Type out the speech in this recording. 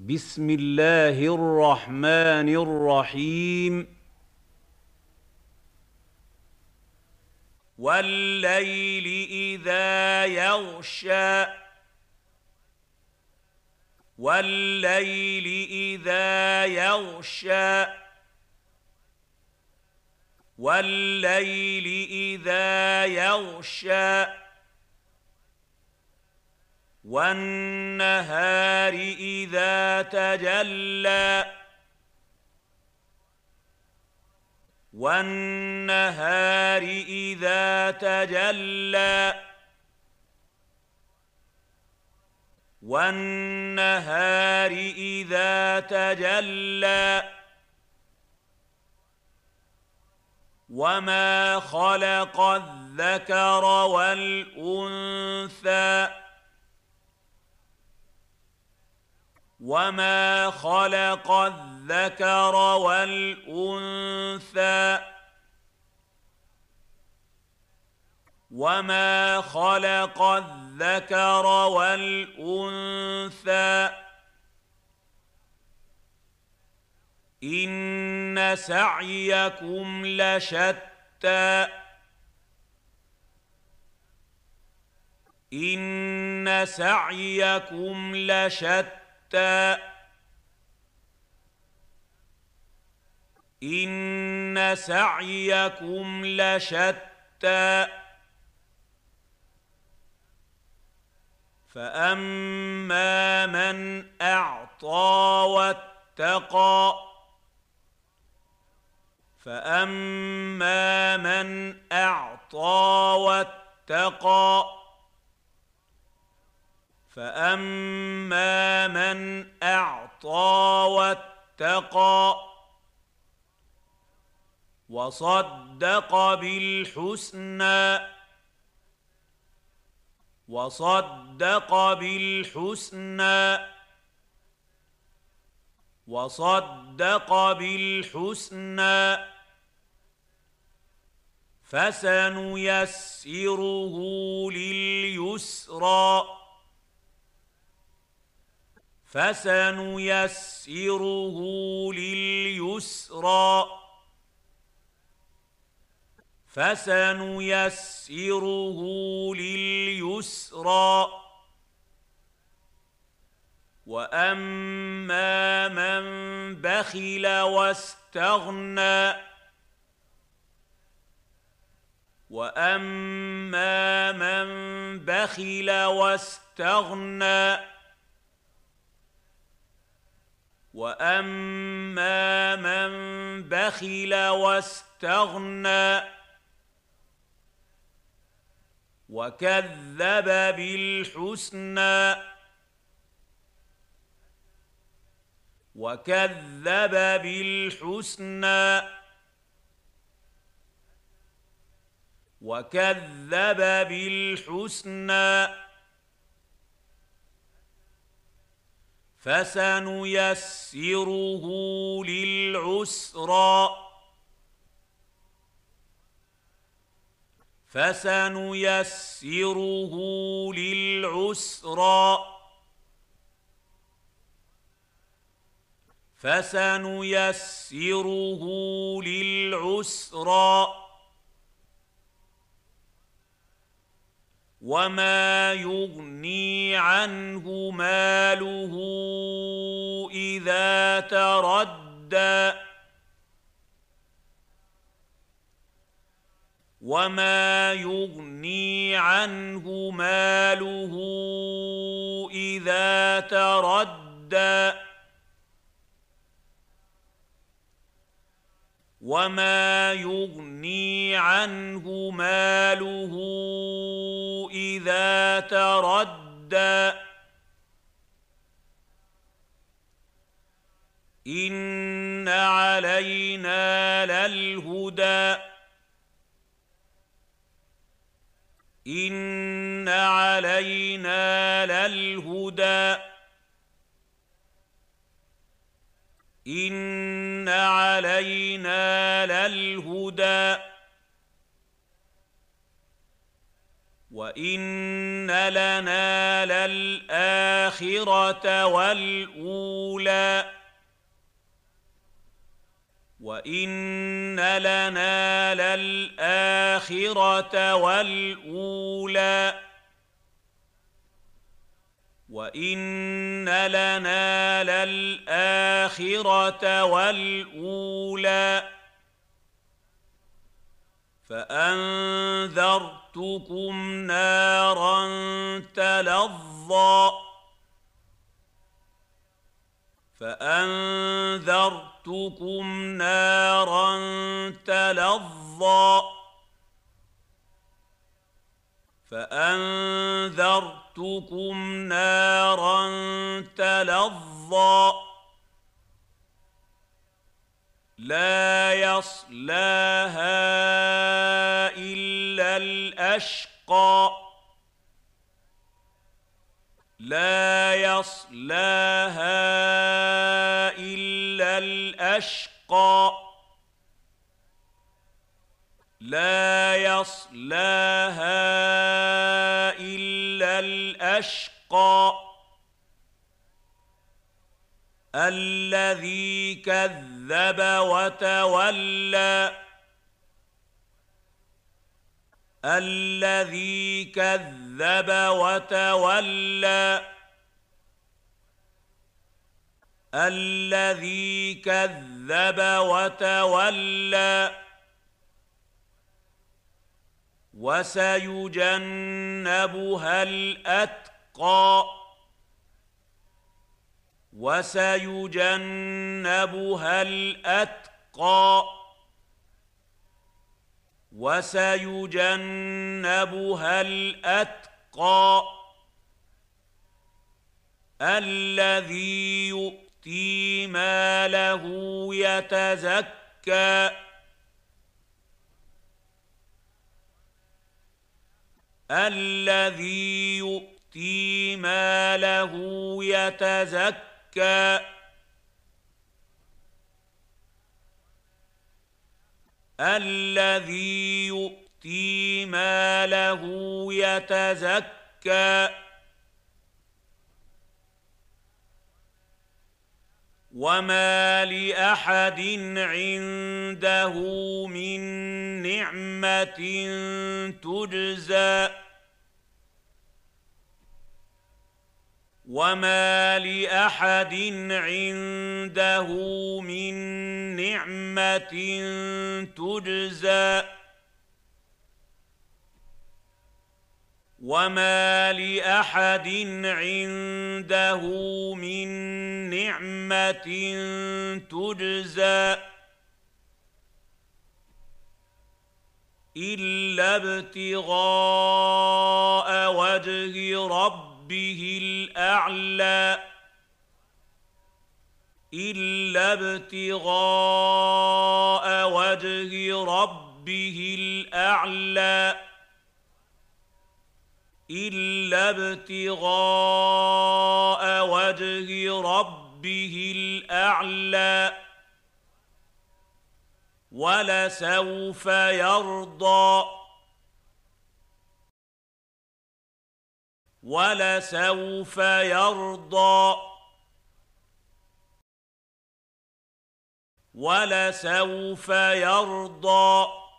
بسم الله الرحمن الرحيم. والليل إذا يغشى والليل إذا يغشى والليل إذا يغشى. والنهار إذا تجلى. والنهار إذا تجلى. والنهار إذا تجلى. وما خلق الذكر والأنثى. وما خلق الذكر والانثى وما خلق الذكر والانثى ان سعيكم لشتى ان سعيكم لشتى حتى إن سعيكم لشتى فأما من أعطى واتقى فأما من أعطى واتقى فاما من اعطى واتقى وصدق بالحسنى وصدق بالحسنى وصدق بالحسنى فسنيسره لليسرى فسنيسره لليسرى. فسنيسره لليسرى. وأما من بخل واستغنى. وأما من بخل واستغنى. واما من بخل واستغنى وكذب بالحسنى وكذب بالحسنى وكذب بالحسنى فسنيسره للعسرى. فسنيسره للعسرى. فسنيسره للعسرى. وما يغني عنه ماله اذا تردى وما يغني عنه ماله اذا تردى وما يغني عنه ماله اذا تردى ان علينا للهدى ان علينا للهدى ان علينا للهدى. وإن لنا للآخرة والأولى. وإن لنا للآخرة والأولى. وان لنا للاخره والاولى فانذرتكم نارا تلظى فانذرتكم نارا تلظى فانذرتكم نارا تلظى لا يصلاها الا الاشقى لا يصلاها الا الاشقى لا يصلاها الاشقى الذي كذب وتولى. الذي كذب وتولى. الذي كذب وتولى. وسيجنبها الأتقى وسيجنبها الأتقى وسيجنبها الأتقى الذي يؤتي ماله يتزكى. الذي يؤتي ماله يتزكى. الذي يؤتي ماله يتزكى. وما لاحد عنده من نعمه تجزى وما لاحد عنده من نعمه تجزى وما لاحد عنده من نعمه تجزى الا ابتغاء وجه ربه الاعلى الا ابتغاء وجه ربه الاعلى إلا ابتغاء وجه ربه الأعلى ولسوف يرضى ولسوف يرضى ولسوف يرضى.